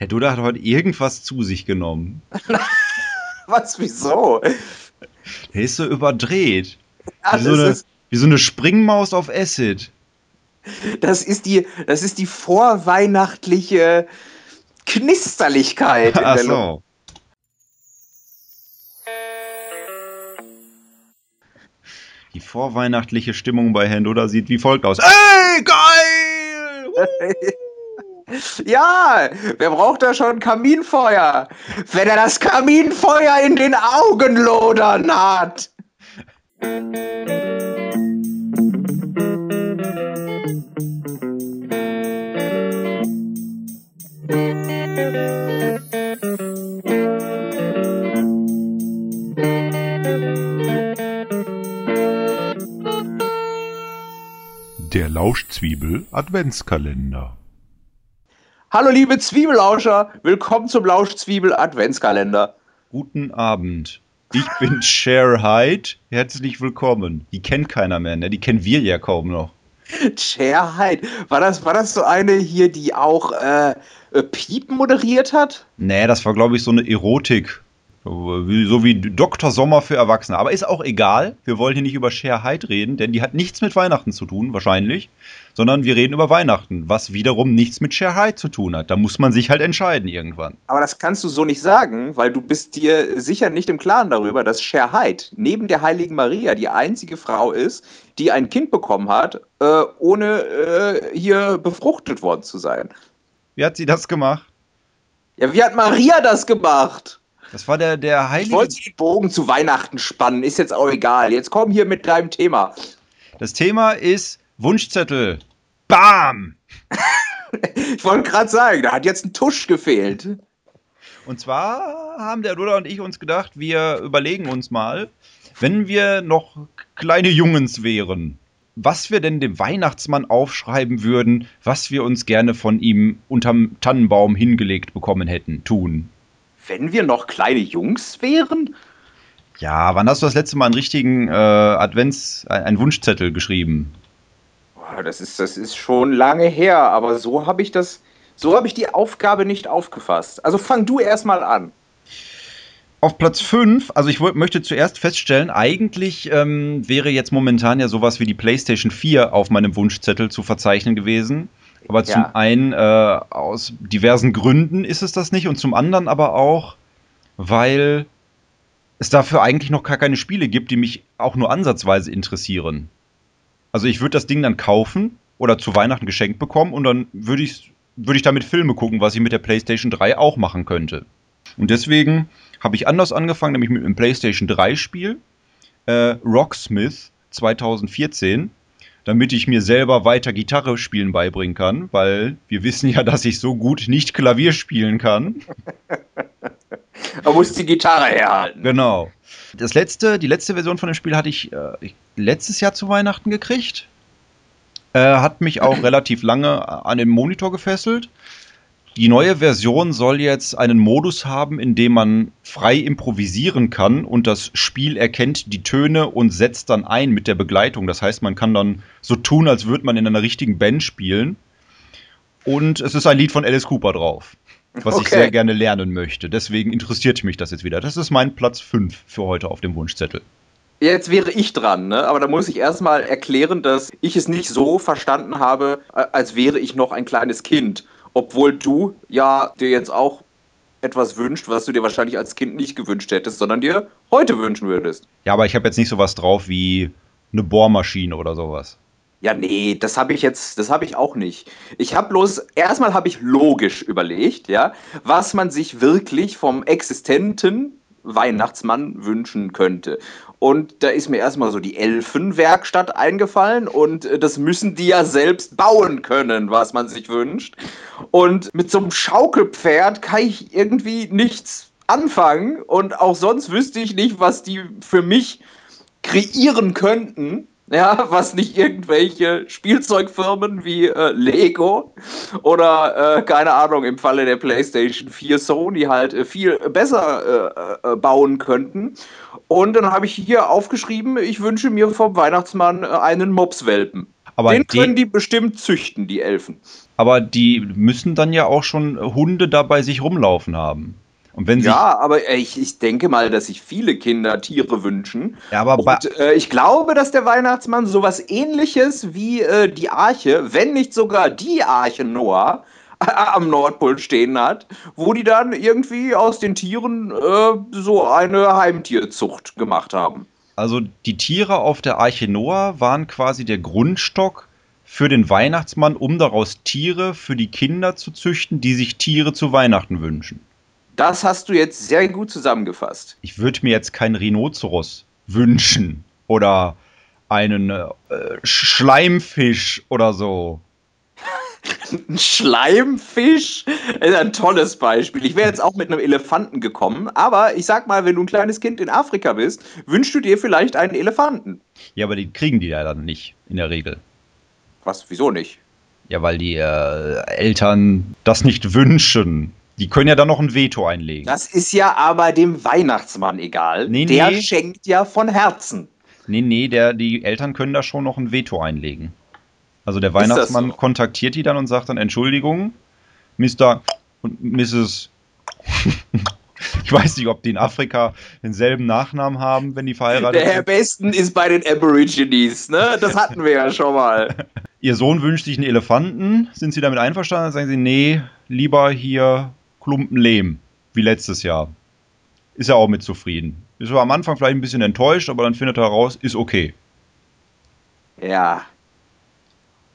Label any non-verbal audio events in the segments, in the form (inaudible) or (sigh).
Herr Duda hat heute irgendwas zu sich genommen. (laughs) Was, wieso? Er ist so überdreht. Ja, wie, so eine, wie so eine Springmaus auf Acid. Das ist die, das ist die vorweihnachtliche Knisterlichkeit. Ach so. Die vorweihnachtliche Stimmung bei Herrn Duda sieht wie folgt aus. Ey, geil! (laughs) Ja, wer braucht da schon Kaminfeuer? Wenn er das Kaminfeuer in den Augen lodern hat. Der Lauschzwiebel Adventskalender. Hallo liebe Zwiebelauscher, willkommen zum Lauschzwiebel Adventskalender. Guten Abend. Ich bin Cher Hyde. Herzlich willkommen. Die kennt keiner mehr, ne? Die kennen wir ja kaum noch. Cher Hyde, war das, war das so eine hier, die auch äh, Piepen moderiert hat? Nee, das war glaube ich so eine Erotik. So wie, Dr. Sommer für Erwachsene. Aber ist auch egal. Wir wollen hier nicht über Cher Hyde reden, denn die hat nichts mit Weihnachten zu tun, wahrscheinlich. Sondern wir reden über Weihnachten, was wiederum nichts mit Cher Hyde zu tun hat. Da muss man sich halt entscheiden irgendwann. Aber das kannst du so nicht sagen, weil du bist dir sicher nicht im Klaren darüber, dass Cher Hyde neben der Heiligen Maria die einzige Frau ist, die ein Kind bekommen hat, äh, ohne äh, hier befruchtet worden zu sein. Wie hat sie das gemacht? Ja, wie hat Maria das gemacht? Das war der, der heilige. Ich wollte den Bogen zu Weihnachten spannen, ist jetzt auch egal. Jetzt komm hier mit deinem Thema. Das Thema ist Wunschzettel. Bam! (laughs) ich wollte gerade sagen, da hat jetzt ein Tusch gefehlt. Und zwar haben der Duda und ich uns gedacht, wir überlegen uns mal, wenn wir noch kleine Jungens wären, was wir denn dem Weihnachtsmann aufschreiben würden, was wir uns gerne von ihm unterm Tannenbaum hingelegt bekommen hätten, tun wenn wir noch kleine Jungs wären? Ja, wann hast du das letzte Mal einen richtigen äh, Advents, einen Wunschzettel geschrieben? Das ist, das ist schon lange her, aber so habe ich das, so habe ich die Aufgabe nicht aufgefasst. Also fang du erstmal an. Auf Platz 5, also ich möchte zuerst feststellen, eigentlich ähm, wäre jetzt momentan ja sowas wie die PlayStation 4 auf meinem Wunschzettel zu verzeichnen gewesen. Aber zum ja. einen äh, aus diversen Gründen ist es das nicht und zum anderen aber auch, weil es dafür eigentlich noch gar keine Spiele gibt, die mich auch nur ansatzweise interessieren. Also ich würde das Ding dann kaufen oder zu Weihnachten geschenkt bekommen und dann würde ich, würd ich damit Filme gucken, was ich mit der PlayStation 3 auch machen könnte. Und deswegen habe ich anders angefangen, nämlich mit einem PlayStation 3 Spiel, äh, Rocksmith 2014 damit ich mir selber weiter Gitarre spielen beibringen kann, weil wir wissen ja, dass ich so gut nicht Klavier spielen kann. (laughs) Man muss die Gitarre herhalten. Genau. Das letzte, die letzte Version von dem Spiel hatte ich äh, letztes Jahr zu Weihnachten gekriegt. Äh, hat mich auch (clears throat) relativ lange an den Monitor gefesselt. Die neue Version soll jetzt einen Modus haben, in dem man frei improvisieren kann und das Spiel erkennt die Töne und setzt dann ein mit der Begleitung. Das heißt, man kann dann so tun, als würde man in einer richtigen Band spielen. Und es ist ein Lied von Alice Cooper drauf, was okay. ich sehr gerne lernen möchte. Deswegen interessiert mich das jetzt wieder. Das ist mein Platz 5 für heute auf dem Wunschzettel. Jetzt wäre ich dran, ne? aber da muss ich erstmal erklären, dass ich es nicht so verstanden habe, als wäre ich noch ein kleines Kind obwohl du ja dir jetzt auch etwas wünscht, was du dir wahrscheinlich als Kind nicht gewünscht hättest, sondern dir heute wünschen würdest. Ja, aber ich habe jetzt nicht sowas drauf wie eine Bohrmaschine oder sowas. Ja, nee, das habe ich jetzt, das habe ich auch nicht. Ich habe bloß, erstmal habe ich logisch überlegt, ja, was man sich wirklich vom existenten Weihnachtsmann wünschen könnte. Und da ist mir erstmal so die Elfenwerkstatt eingefallen und äh, das müssen die ja selbst bauen können, was man sich wünscht. Und mit so einem Schaukelpferd kann ich irgendwie nichts anfangen und auch sonst wüsste ich nicht, was die für mich kreieren könnten (laughs) ja, was nicht irgendwelche Spielzeugfirmen wie äh, Lego oder äh, keine Ahnung, im Falle der PlayStation 4 Sony halt äh, viel besser äh, äh, bauen könnten. Und dann habe ich hier aufgeschrieben, ich wünsche mir vom Weihnachtsmann äh, einen Mopswelpen. Aber Den können die bestimmt züchten, die Elfen. Aber die müssen dann ja auch schon Hunde dabei sich rumlaufen haben. Und wenn ja, aber ich, ich denke mal, dass sich viele Kinder Tiere wünschen. Ja, aber und, äh, ich glaube, dass der Weihnachtsmann sowas ähnliches wie äh, die Arche, wenn nicht sogar die Arche Noah, (laughs) am Nordpol stehen hat, wo die dann irgendwie aus den Tieren äh, so eine Heimtierzucht gemacht haben. Also die Tiere auf der Arche Noah waren quasi der Grundstock für den Weihnachtsmann, um daraus Tiere für die Kinder zu züchten, die sich Tiere zu Weihnachten wünschen. Das hast du jetzt sehr gut zusammengefasst. Ich würde mir jetzt keinen Rhinoceros wünschen oder einen äh, Schleimfisch oder so. Ein Schleimfisch ist ein tolles Beispiel. Ich wäre jetzt auch mit einem Elefanten gekommen, aber ich sag mal, wenn du ein kleines Kind in Afrika bist, wünschst du dir vielleicht einen Elefanten. Ja, aber die kriegen die ja dann nicht, in der Regel. Was, wieso nicht? Ja, weil die äh, Eltern das nicht wünschen. Die können ja dann noch ein Veto einlegen. Das ist ja aber dem Weihnachtsmann egal. Nee, der nee. schenkt ja von Herzen. Nee, nee, der, die Eltern können da schon noch ein Veto einlegen. Also der Weihnachtsmann so? kontaktiert die dann und sagt dann, Entschuldigung, Mr. und Mrs. (laughs) ich weiß nicht, ob die in Afrika denselben Nachnamen haben, wenn die verheiratet sind. Der Herr Besten ist bei den Aborigines, ne? Das hatten wir ja schon mal. (laughs) Ihr Sohn wünscht sich einen Elefanten. Sind Sie damit einverstanden? Dann sagen Sie, nee, lieber hier Klumpen Lehm, wie letztes Jahr. Ist er auch mit zufrieden. Ist er am Anfang vielleicht ein bisschen enttäuscht, aber dann findet er heraus, ist okay. Ja.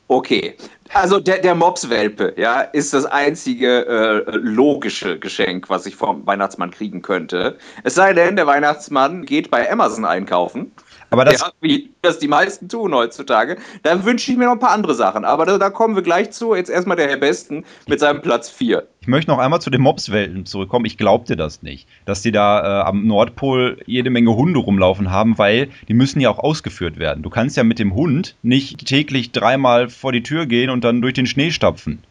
Okay. Also der, der Mopswelpe, ja, ist das einzige äh, logische Geschenk, was ich vom Weihnachtsmann kriegen könnte. Es sei denn, der Weihnachtsmann geht bei Amazon einkaufen aber das, ja, wie das die meisten tun heutzutage. Dann wünsche ich mir noch ein paar andere Sachen. Aber da, da, kommen wir gleich zu. Jetzt erstmal der Herr Besten mit seinem Platz 4. Ich möchte noch einmal zu den Mobswelten zurückkommen. Ich glaubte das nicht, dass die da äh, am Nordpol jede Menge Hunde rumlaufen haben, weil die müssen ja auch ausgeführt werden. Du kannst ja mit dem Hund nicht täglich dreimal vor die Tür gehen und dann durch den Schnee stapfen.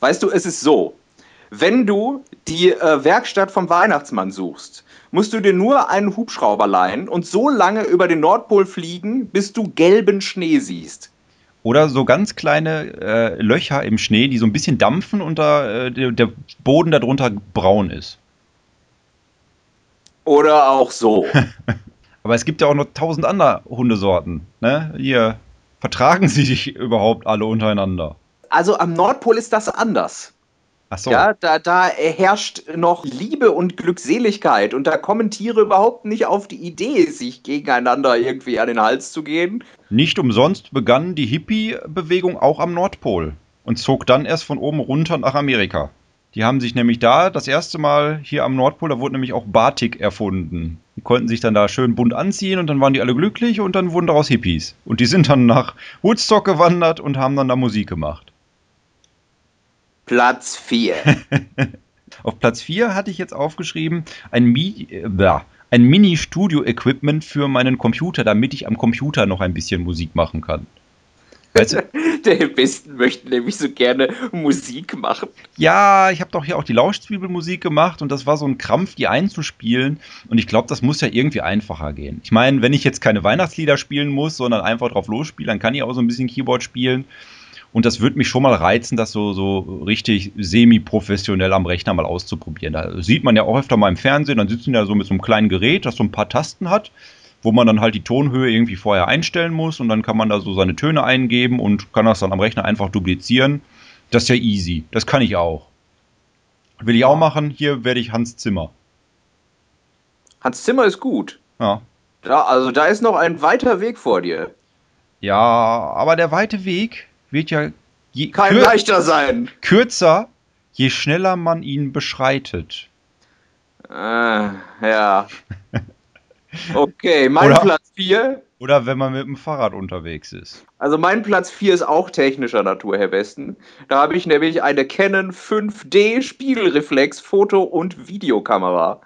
Weißt du, es ist so. Wenn du die äh, Werkstatt vom Weihnachtsmann suchst, musst du dir nur einen Hubschrauber leihen und so lange über den Nordpol fliegen, bis du gelben Schnee siehst. Oder so ganz kleine äh, Löcher im Schnee, die so ein bisschen dampfen und da, äh, der, Boden darunter braun ist. Oder auch so. (laughs) Aber es gibt ja auch noch tausend andere Hundesorten. Ne? Hier vertragen sie sich überhaupt alle untereinander. Also am Nordpol ist das anders. Ach so. Ja, da, da herrscht noch Liebe und Glückseligkeit und da kommen Tiere überhaupt nicht auf die Idee, sich gegeneinander irgendwie an den Hals zu gehen. Nicht umsonst begann die Hippie-Bewegung auch am Nordpol und zog dann erst von oben runter nach Amerika. Die haben sich nämlich da das erste Mal hier am Nordpol, da wurde nämlich auch Batik erfunden. Die konnten sich dann da schön bunt anziehen und dann waren die alle glücklich und dann wurden daraus Hippies. Und die sind dann nach Woodstock gewandert und haben dann da Musik gemacht. Platz 4. (laughs) Auf Platz 4 hatte ich jetzt aufgeschrieben, ein, Mi äh, ein Mini-Studio-Equipment für meinen Computer, damit ich am Computer noch ein bisschen Musik machen kann. Weißt du? (laughs) Der Besten möchte nämlich so gerne Musik machen. Ja, ich habe doch hier auch die Lauschzwiebelmusik gemacht und das war so ein Krampf, die einzuspielen. Und ich glaube, das muss ja irgendwie einfacher gehen. Ich meine, wenn ich jetzt keine Weihnachtslieder spielen muss, sondern einfach drauf losspiele, dann kann ich auch so ein bisschen Keyboard spielen. Und das würde mich schon mal reizen, das so, so richtig semi-professionell am Rechner mal auszuprobieren. Da sieht man ja auch öfter mal im Fernsehen, dann sitzen ja so mit so einem kleinen Gerät, das so ein paar Tasten hat, wo man dann halt die Tonhöhe irgendwie vorher einstellen muss und dann kann man da so seine Töne eingeben und kann das dann am Rechner einfach duplizieren. Das ist ja easy. Das kann ich auch. Will ich auch machen. Hier werde ich Hans Zimmer. Hans Zimmer ist gut. Ja. Da, also da ist noch ein weiter Weg vor dir. Ja, aber der weite Weg, wird ja je kein leichter sein. Kürzer, je schneller man ihn beschreitet. Äh, ja. (laughs) Okay, mein oder, Platz 4. Oder wenn man mit dem Fahrrad unterwegs ist. Also mein Platz 4 ist auch technischer Natur, Herr Westen. Da habe ich nämlich eine Canon 5D Spiegelreflex Foto- und Videokamera.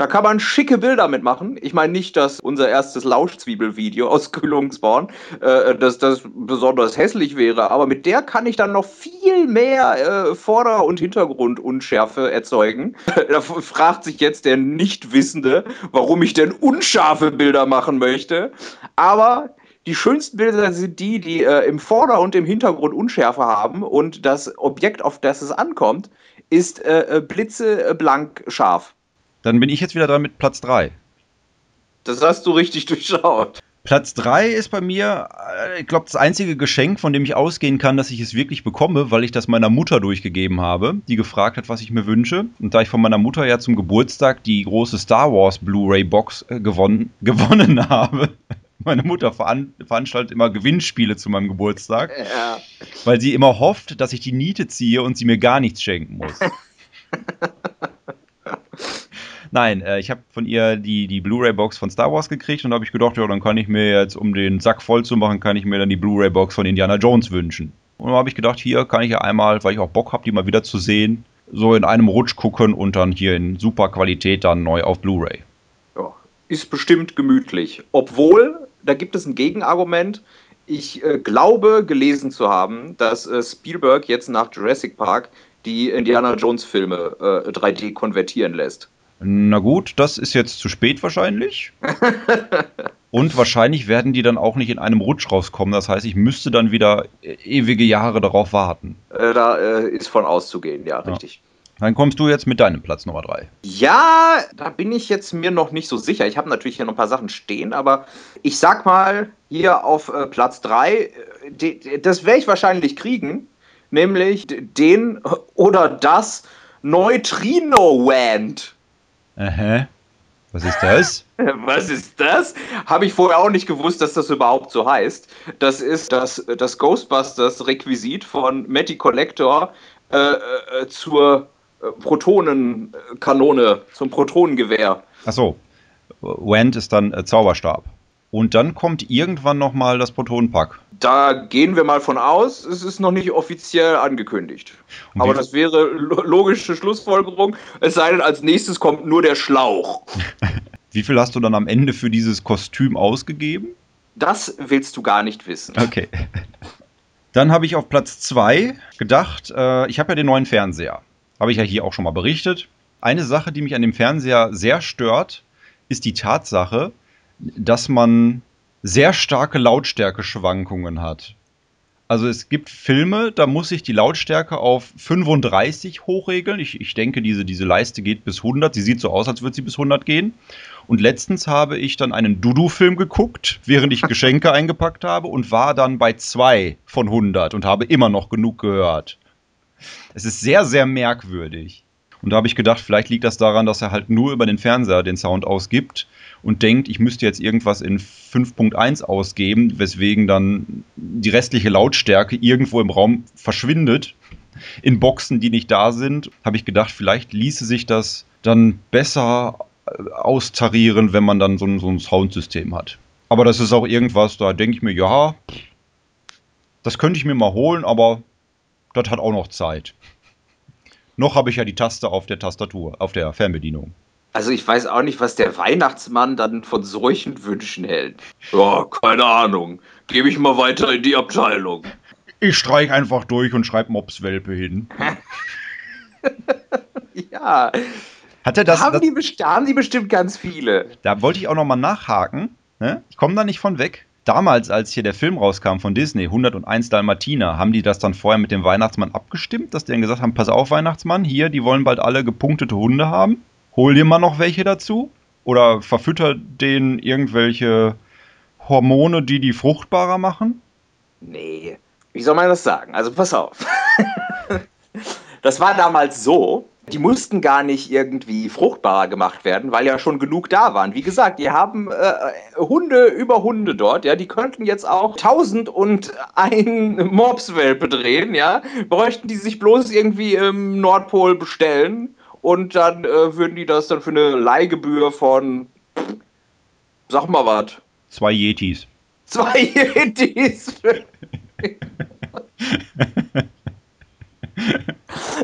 Da kann man schicke Bilder mitmachen. Ich meine nicht, dass unser erstes Lauschzwiebelvideo (laughs) aus Kühlungsborn äh, dass das besonders hässlich wäre, aber mit der kann ich dann noch viel mehr äh, Vorder- und Hintergrundunschärfe erzeugen. (laughs) da fragt sich jetzt der Nichtwissende, warum ich denn unscharfe Bilder machen möchte. Aber Die schönsten Bilder sind die, die äh, im Vorder- und im Hintergrund Unschärfe haben und das Objekt, auf das es ankommt, ist äh, äh blitzeblank scharf. Dann bin ich jetzt wieder dran mit Platz 3. Das hast du richtig (laughs) durchschaut. Platz 3 ist bei mir, äh, ich glaube, das einzige Geschenk, von dem ich ausgehen kann, dass ich es wirklich bekomme, weil ich das meiner Mutter durchgegeben habe, die gefragt hat, was ich mir wünsche. Und da ich von meiner Mutter ja zum Geburtstag die große Star Wars Blu-ray-Box äh, gewonnen, (laughs) gewonnen habe. Meine Mutter veran veranstaltet immer Gewinnspiele zu meinem Geburtstag, ja. weil sie immer hofft, dass ich die Niete ziehe und sie mir gar nichts schenken muss. (laughs) Nein, äh, ich habe von ihr die, die Blu-ray-Box von Star Wars gekriegt und habe ich gedacht, ja, dann kann ich mir jetzt, um den Sack voll zu machen, kann ich mir dann die Blu-ray-Box von Indiana Jones wünschen. Und dann habe ich gedacht, hier kann ich ja einmal, weil ich auch Bock habe, die mal wieder zu sehen, so in einem Rutsch gucken und dann hier in super Qualität dann neu auf Blu-ray. Ja, ist bestimmt gemütlich. Obwohl, da gibt es ein Gegenargument. Ich äh, glaube gelesen zu haben, dass äh, Spielberg jetzt nach Jurassic Park die Indiana Jones Filme äh, 3D konvertieren lässt. Na gut, das ist jetzt zu spät wahrscheinlich. (laughs) Und wahrscheinlich werden die dann auch nicht in einem Rutsch rauskommen. Das heißt, ich müsste dann wieder ewige Jahre darauf warten. Äh, da äh, ist von auszugehen, ja, ja, richtig. Dann kommst du jetzt mit deinem Platz Nummer 3. Ja, da bin ich jetzt mir noch nicht so sicher. Ich habe natürlich hier noch ein paar Sachen stehen, aber ich sag mal, hier auf äh, Platz 3, äh, das werde ich wahrscheinlich kriegen, nämlich den oder das Neutrino-Wand. Aha. Was ist das? (laughs) Was ist das? Habe ich vorher auch nicht gewusst, dass das überhaupt so heißt. Das ist das, das Ghostbusters-Requisit von Matty Collector äh, äh, zur äh, Protonenkanone, zum Protonengewehr. Achso. Wand ist dann äh, Zauberstab. Und dann kommt irgendwann nochmal das Protonenpack. Da gehen wir mal von aus, es ist noch nicht offiziell angekündigt. Aber das wäre logische Schlussfolgerung, es sei denn, als nächstes kommt nur der Schlauch. (laughs) Wie viel hast du dann am Ende für dieses Kostüm ausgegeben? Das willst du gar nicht wissen. Okay. (laughs) Dann habe ich auf Platz 2 gedacht, äh, ich habe ja den neuen Fernseher. Habe ich ja hier auch schon mal berichtet. Eine Sache, die mich an dem Fernseher sehr stört, ist die Tatsache, dass man sehr starke Lautstärkeschwankungen hat. Also es gibt Filme, da muss ich die Lautstärke auf 35 hochregeln. Ich, ich denke, diese, diese Leiste geht bis 100. Sie sieht so aus, als würde sie bis 100 gehen. Und letztens habe ich dann einen Dudu-Film geguckt, während ich Geschenke (laughs) eingepackt habe und war dann bei 2 von 100 und habe immer noch genug gehört. Es ist sehr, sehr merkwürdig. Und da habe ich gedacht, vielleicht liegt das daran, dass er halt nur über den Fernseher den Sound ausgibt und denkt, ich müsste jetzt irgendwas in 5.1 ausgeben, weswegen dann die restliche Lautstärke irgendwo im Raum verschwindet, in Boxen, die nicht da sind, habe ich gedacht, vielleicht ließe sich das dann besser äh, austarieren, wenn man dann so ein, so ein Soundsystem hat. Aber das ist auch irgendwas, da denke ich mir, ja, das könnte ich mir mal holen, aber das hat auch noch Zeit. Noch habe ich ja die Taste auf der Tastatur, auf der Fernbedienung. Also ich weiß auch nicht, was der Weihnachtsmann dann von solchen Wünschen hält. Ja, keine Ahnung. Gebe ich mal weiter in die Abteilung. Ich streich einfach durch und schreibe Mopswelpe hin. (laughs) ja. Hat er das, haben, das, die, haben die bestimmt ganz viele. Da wollte ich auch nochmal nachhaken. Ne? Ich komme da nicht von weg. Damals, als hier der Film rauskam von Disney, 101 Dalmatiner, haben die das dann vorher mit dem Weihnachtsmann abgestimmt, dass die dann gesagt haben, pass auf Weihnachtsmann, hier, die wollen bald alle gepunktete Hunde haben hol dir mal noch welche dazu oder verfütter denen irgendwelche Hormone, die die fruchtbarer machen? Nee, wie soll man das sagen? Also pass auf. (laughs) das war damals so, die mussten gar nicht irgendwie fruchtbarer gemacht werden, weil ja schon genug da waren. Wie gesagt, die haben äh, Hunde über Hunde dort, ja, die könnten jetzt auch tausend und ein (laughs) Mopswelpe drehen, ja, bräuchten die sich bloß irgendwie im Nordpol bestellen und dann äh, würden die das dann für eine Leihgebühr von, sag mal was. Zwei Yetis. Zwei (laughs) Yetis. (laughs)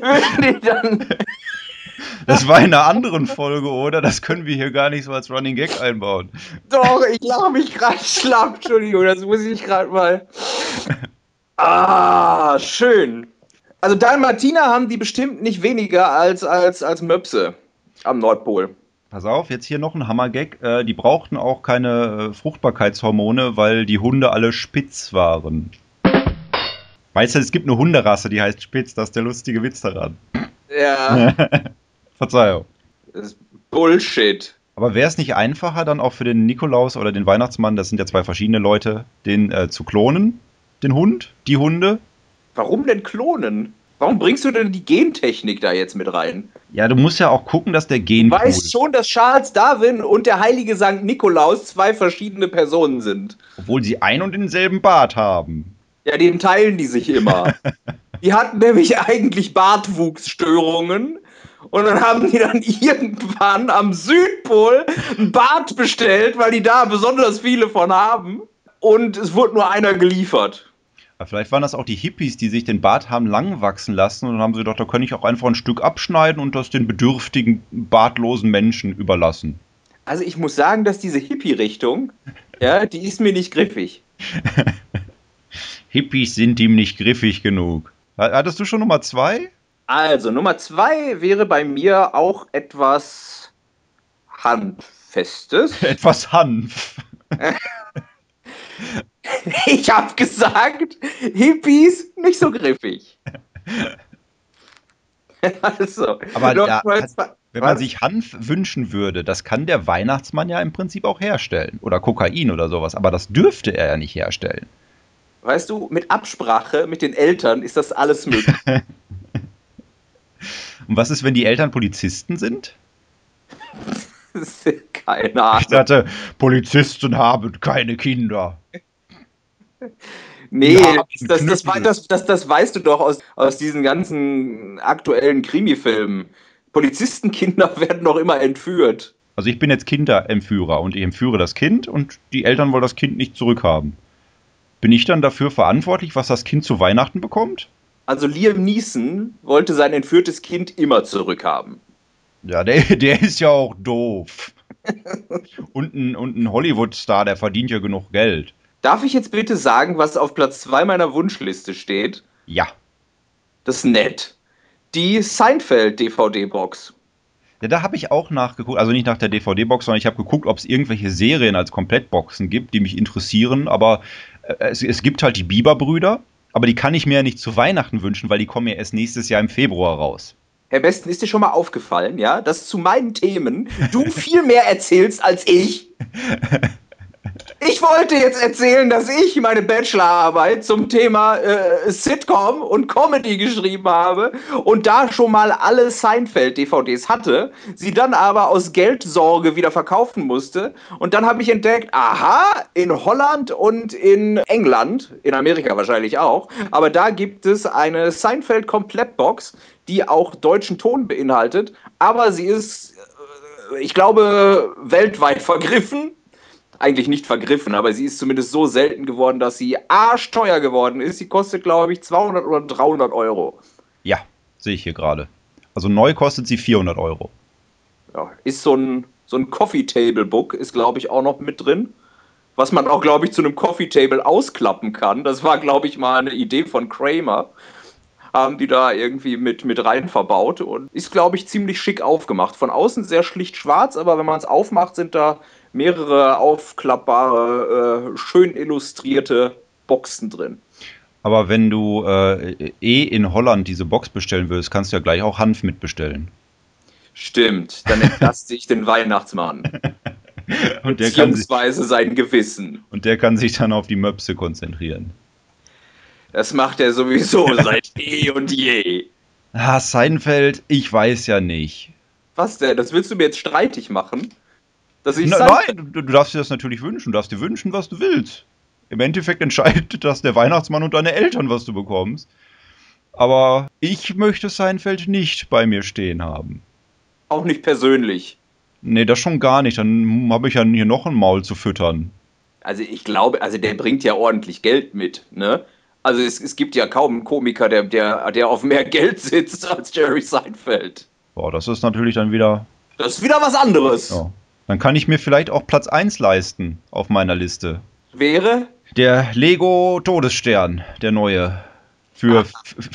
würden die dann. Das war in einer anderen Folge, oder? Das können wir hier gar nicht so als Running Gag einbauen. Doch, ich lache mich gerade schlapp. Entschuldigung, das muss ich gerade mal. Ah, schön. Also Dalmatiner haben die bestimmt nicht weniger als, als, als Möpse am Nordpol. Pass auf, jetzt hier noch ein Hammergag. Äh, die brauchten auch keine äh, Fruchtbarkeitshormone, weil die Hunde alle spitz waren. Weißt du, es gibt eine Hunderasse, die heißt Spitz. Das ist der lustige Witz daran. Ja. (laughs) Verzeihung. Das ist Bullshit. Aber wäre es nicht einfacher, dann auch für den Nikolaus oder den Weihnachtsmann, das sind ja zwei verschiedene Leute, den äh, zu klonen? Den Hund? Die Hunde? Warum denn klonen? Warum bringst du denn die Gentechnik da jetzt mit rein? Ja, du musst ja auch gucken, dass der Gen. Du weißt schon, dass Charles Darwin und der heilige Sankt Nikolaus zwei verschiedene Personen sind. Obwohl sie ein und denselben Bart haben. Ja, den teilen die sich immer. (laughs) die hatten nämlich eigentlich Bartwuchsstörungen. Und dann haben die dann irgendwann am Südpol ein Bart bestellt, weil die da besonders viele von haben. Und es wurde nur einer geliefert. Vielleicht waren das auch die Hippies, die sich den Bart haben lang wachsen lassen und dann haben sie gedacht, da kann ich auch einfach ein Stück abschneiden und das den bedürftigen, bartlosen Menschen überlassen. Also ich muss sagen, dass diese Hippie-Richtung, ja, die ist mir nicht griffig. (laughs) Hippies sind ihm nicht griffig genug. Hattest du schon Nummer zwei? Also, Nummer zwei wäre bei mir auch etwas Handfestes. (laughs) etwas Hanf. (laughs) Ich habe gesagt, Hippies nicht so griffig. (laughs) also, aber ja, wenn man sich Hanf wünschen würde, das kann der Weihnachtsmann ja im Prinzip auch herstellen. Oder Kokain oder sowas. Aber das dürfte er ja nicht herstellen. Weißt du, mit Absprache mit den Eltern ist das alles möglich. (laughs) Und was ist, wenn die Eltern Polizisten sind? (laughs) Keine Ahnung. Ich dachte, Polizisten haben keine Kinder. Nee, ja, das, das, das, das, das, weißt du doch aus, aus diesen ganzen aktuellen Krimi-Filmen. Polizistenkinder (laughs) werden doch immer entführt. Also ich bin jetzt Kinderentführer und ich entführe das Kind und die Eltern wollen das Kind nicht zurückhaben. Bin ich dann dafür verantwortlich, was das Kind zu Weihnachten bekommt? Also Liam Neeson wollte sein entführtes Kind immer zurückhaben. Ja, der, (laughs) der ist ja auch doof. (laughs) und ein, und ein Hollywood-Star, der verdient ja genug Geld. Darf ich jetzt bitte sagen, was auf Platz 2 meiner Wunschliste steht? Ja. Das ist nett. Die Seinfeld-DVD-Box. Ja, da habe ich auch nachgeguckt, also nicht nach der DVD-Box, sondern ich habe geguckt, ob es irgendwelche Serien als Komplettboxen gibt, die mich interessieren, aber es, es gibt halt die Bieber-Brüder, aber die kann ich mir ja nicht zu Weihnachten wünschen, weil die kommen ja erst nächstes Jahr im Februar raus. Herr Besten, ist dir schon mal aufgefallen, ja, dass zu meinen Themen du viel mehr erzählst als ich? (laughs) Ich wollte jetzt erzählen, dass ich meine Bachelorarbeit zum Thema äh, Sitcom und Comedy geschrieben habe und da schon mal alle Seinfeld-DVDs hatte, sie dann aber aus Geldsorge wieder verkaufen musste. Und dann habe ich entdeckt, aha, in Holland und in England, in Amerika wahrscheinlich auch, aber da gibt es eine Seinfeld-Komplettbox, die auch deutschen Ton beinhaltet, aber sie ist, äh, ich glaube, weltweit vergriffen eigentlich nicht vergriffen, aber sie ist zumindest so selten geworden, dass sie arschteuer geworden ist. Sie kostet, glaube ich, 200 oder 300 Euro. Ja, sehe ich hier gerade. Also neu kostet sie 400 Euro. Ja, ist so ein, so ein Coffee Table Book, ist, glaube ich, auch noch mit drin. Was man auch, glaube ich, zu einem Coffee Table ausklappen kann. Das war, glaube ich, mal eine Idee von Kramer. Haben die da irgendwie mit, mit rein verbaut und ist, glaube ich, ziemlich schick aufgemacht. Von außen sehr schlicht schwarz, aber wenn man es aufmacht, sind da mehrere aufklappbare, äh, schön illustrierte Boxen drin. Aber wenn du äh, eh in Holland diese Box bestellen willst, kannst du ja gleich auch Hanf mitbestellen. Stimmt, dann entlaste ich den Weihnachtsmann. (laughs) und der Beziehungsweise sich, sein Gewissen. Und der kann sich dann auf die Möpse konzentrieren. Das macht er sowieso (laughs) seit eh und je. Ah, Seinfeld, ich weiß ja nicht. Was denn? Das willst du mir jetzt streitig machen? Dass ich Na, nein, du, du darfst dir das natürlich wünschen. Du darfst dir wünschen, was du willst. Im Endeffekt entscheidet (laughs) das der Weihnachtsmann und deine Eltern, was du bekommst. Aber ich möchte Seinfeld nicht bei mir stehen haben. Auch nicht persönlich. Nee, das schon gar nicht. Dann habe ich ja hier noch ein Maul zu füttern. Also ich glaube, also der bringt ja ordentlich Geld mit, ne? Also es, es gibt ja kaum einen Komiker, der, der, der auf mehr Geld sitzt (laughs) als Jerry Seinfeld. Boah, das ist natürlich dann wieder. Das ist wieder was anderes. Ja. Dann kann ich mir vielleicht auch Platz 1 leisten auf meiner Liste. Wäre? Der Lego Todesstern, der neue. Für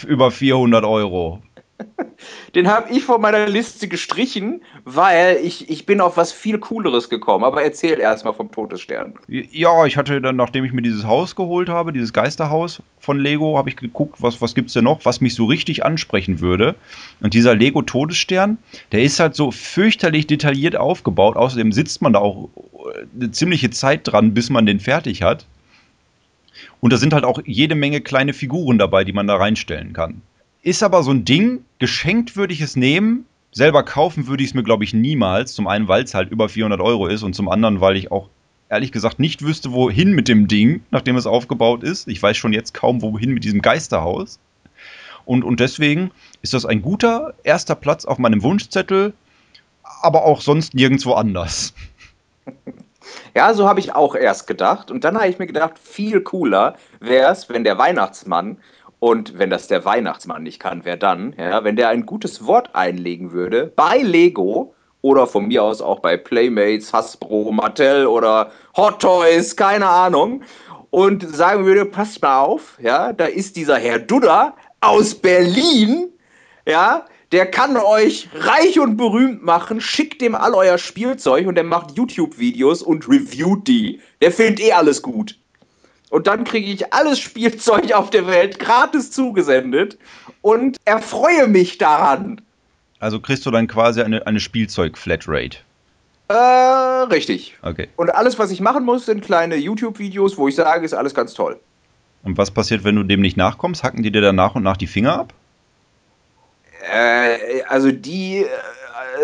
über 400 Euro. (laughs) Den habe ich von meiner Liste gestrichen, weil ich, ich bin auf was viel Cooleres gekommen. Aber erzähl erstmal vom Todesstern. Ja, ich hatte dann, nachdem ich mir dieses Haus geholt habe, dieses Geisterhaus von Lego, habe ich geguckt, was, was gibt es denn noch, was mich so richtig ansprechen würde. Und dieser Lego Todesstern, der ist halt so fürchterlich detailliert aufgebaut. Außerdem sitzt man da auch eine ziemliche Zeit dran, bis man den fertig hat. Und da sind halt auch jede Menge kleine Figuren dabei, die man da reinstellen kann. Ist aber so ein Ding, geschenkt würde ich es nehmen, selber kaufen würde ich es mir, glaube ich, niemals. Zum einen, weil es halt über 400 Euro ist und zum anderen, weil ich auch ehrlich gesagt nicht wüsste, wohin mit dem Ding, nachdem es aufgebaut ist. Ich weiß schon jetzt kaum, wohin mit diesem Geisterhaus. Und, und deswegen ist das ein guter erster Platz auf meinem Wunschzettel, aber auch sonst nirgendwo anders. (laughs) Ja, so habe ich auch erst gedacht. Und dann habe ich mir gedacht, viel cooler wäre es, wenn der Weihnachtsmann und wenn das der Weihnachtsmann nicht kann, wer dann? Ja, wenn der ein gutes Wort einlegen würde bei Lego oder von mir aus auch bei Playmates, Hasbro, Mattel oder Hot Toys, keine Ahnung, und sagen würde, passt mal auf, ja, da ist dieser Herr Dudder aus Berlin, ja, der kann euch reich und berühmt machen, schickt dem all euer Spielzeug und der macht YouTube-Videos und reviewt die. Der findet eh alles gut und dann kriege ich alles Spielzeug auf der Welt gratis zugesendet und erfreue mich daran. Also kriegst du dann quasi eine, eine Spielzeug-Flatrate. Äh, richtig. Okay. Und alles, was ich machen muss, sind kleine YouTube-Videos, wo ich sage, ist alles ganz toll. Und was passiert, wenn du dem nicht nachkommst? Hacken die dir dann nach und nach die Finger ab? Äh, also die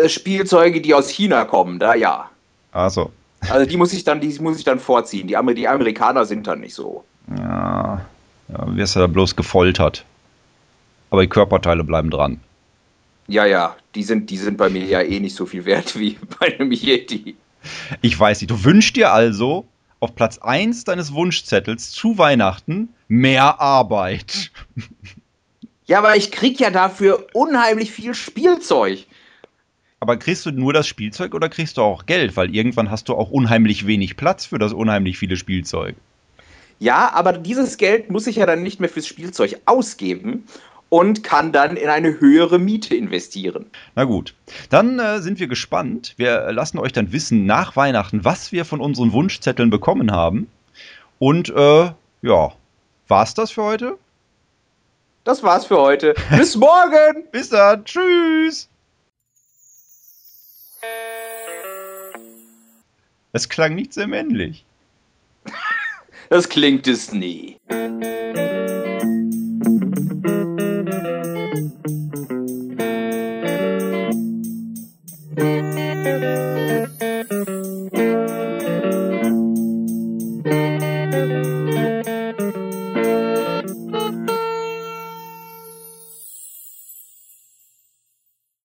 äh, Spielzeuge, die aus China kommen, da ja. Ach so. Also die muss ich dann, die muss ich dann vorziehen. Die, Amer die Amerikaner sind dann nicht so. Ja, ja wirst du da bloß gefoltert. Aber die Körperteile bleiben dran. Ja, ja, die sind, die sind bei mir ja eh nicht so viel wert wie (laughs) bei einem Yeti. Ich weiß nicht. Du wünschst dir also auf Platz 1 deines Wunschzettels zu Weihnachten mehr Arbeit. Ja, aber ich krieg ja dafür unheimlich viel Spielzeug. Aber kriegst du nur das Spielzeug oder kriegst du auch Geld? Weil irgendwann hast du auch unheimlich wenig Platz für das unheimlich viele Spielzeug. Ja, aber dieses Geld muss ich ja dann nicht mehr fürs Spielzeug ausgeben und kann dann in eine höhere Miete investieren. Na gut, dann äh, sind wir gespannt. Wir lassen euch dann wissen nach Weihnachten, was wir von unseren Wunschzetteln bekommen haben. Und äh, ja, war's das für heute? Das war's für heute. Bis morgen. (laughs) Bis dann. Tschüss. Es klang nicht sehr männlich. (laughs) das klingt es nie.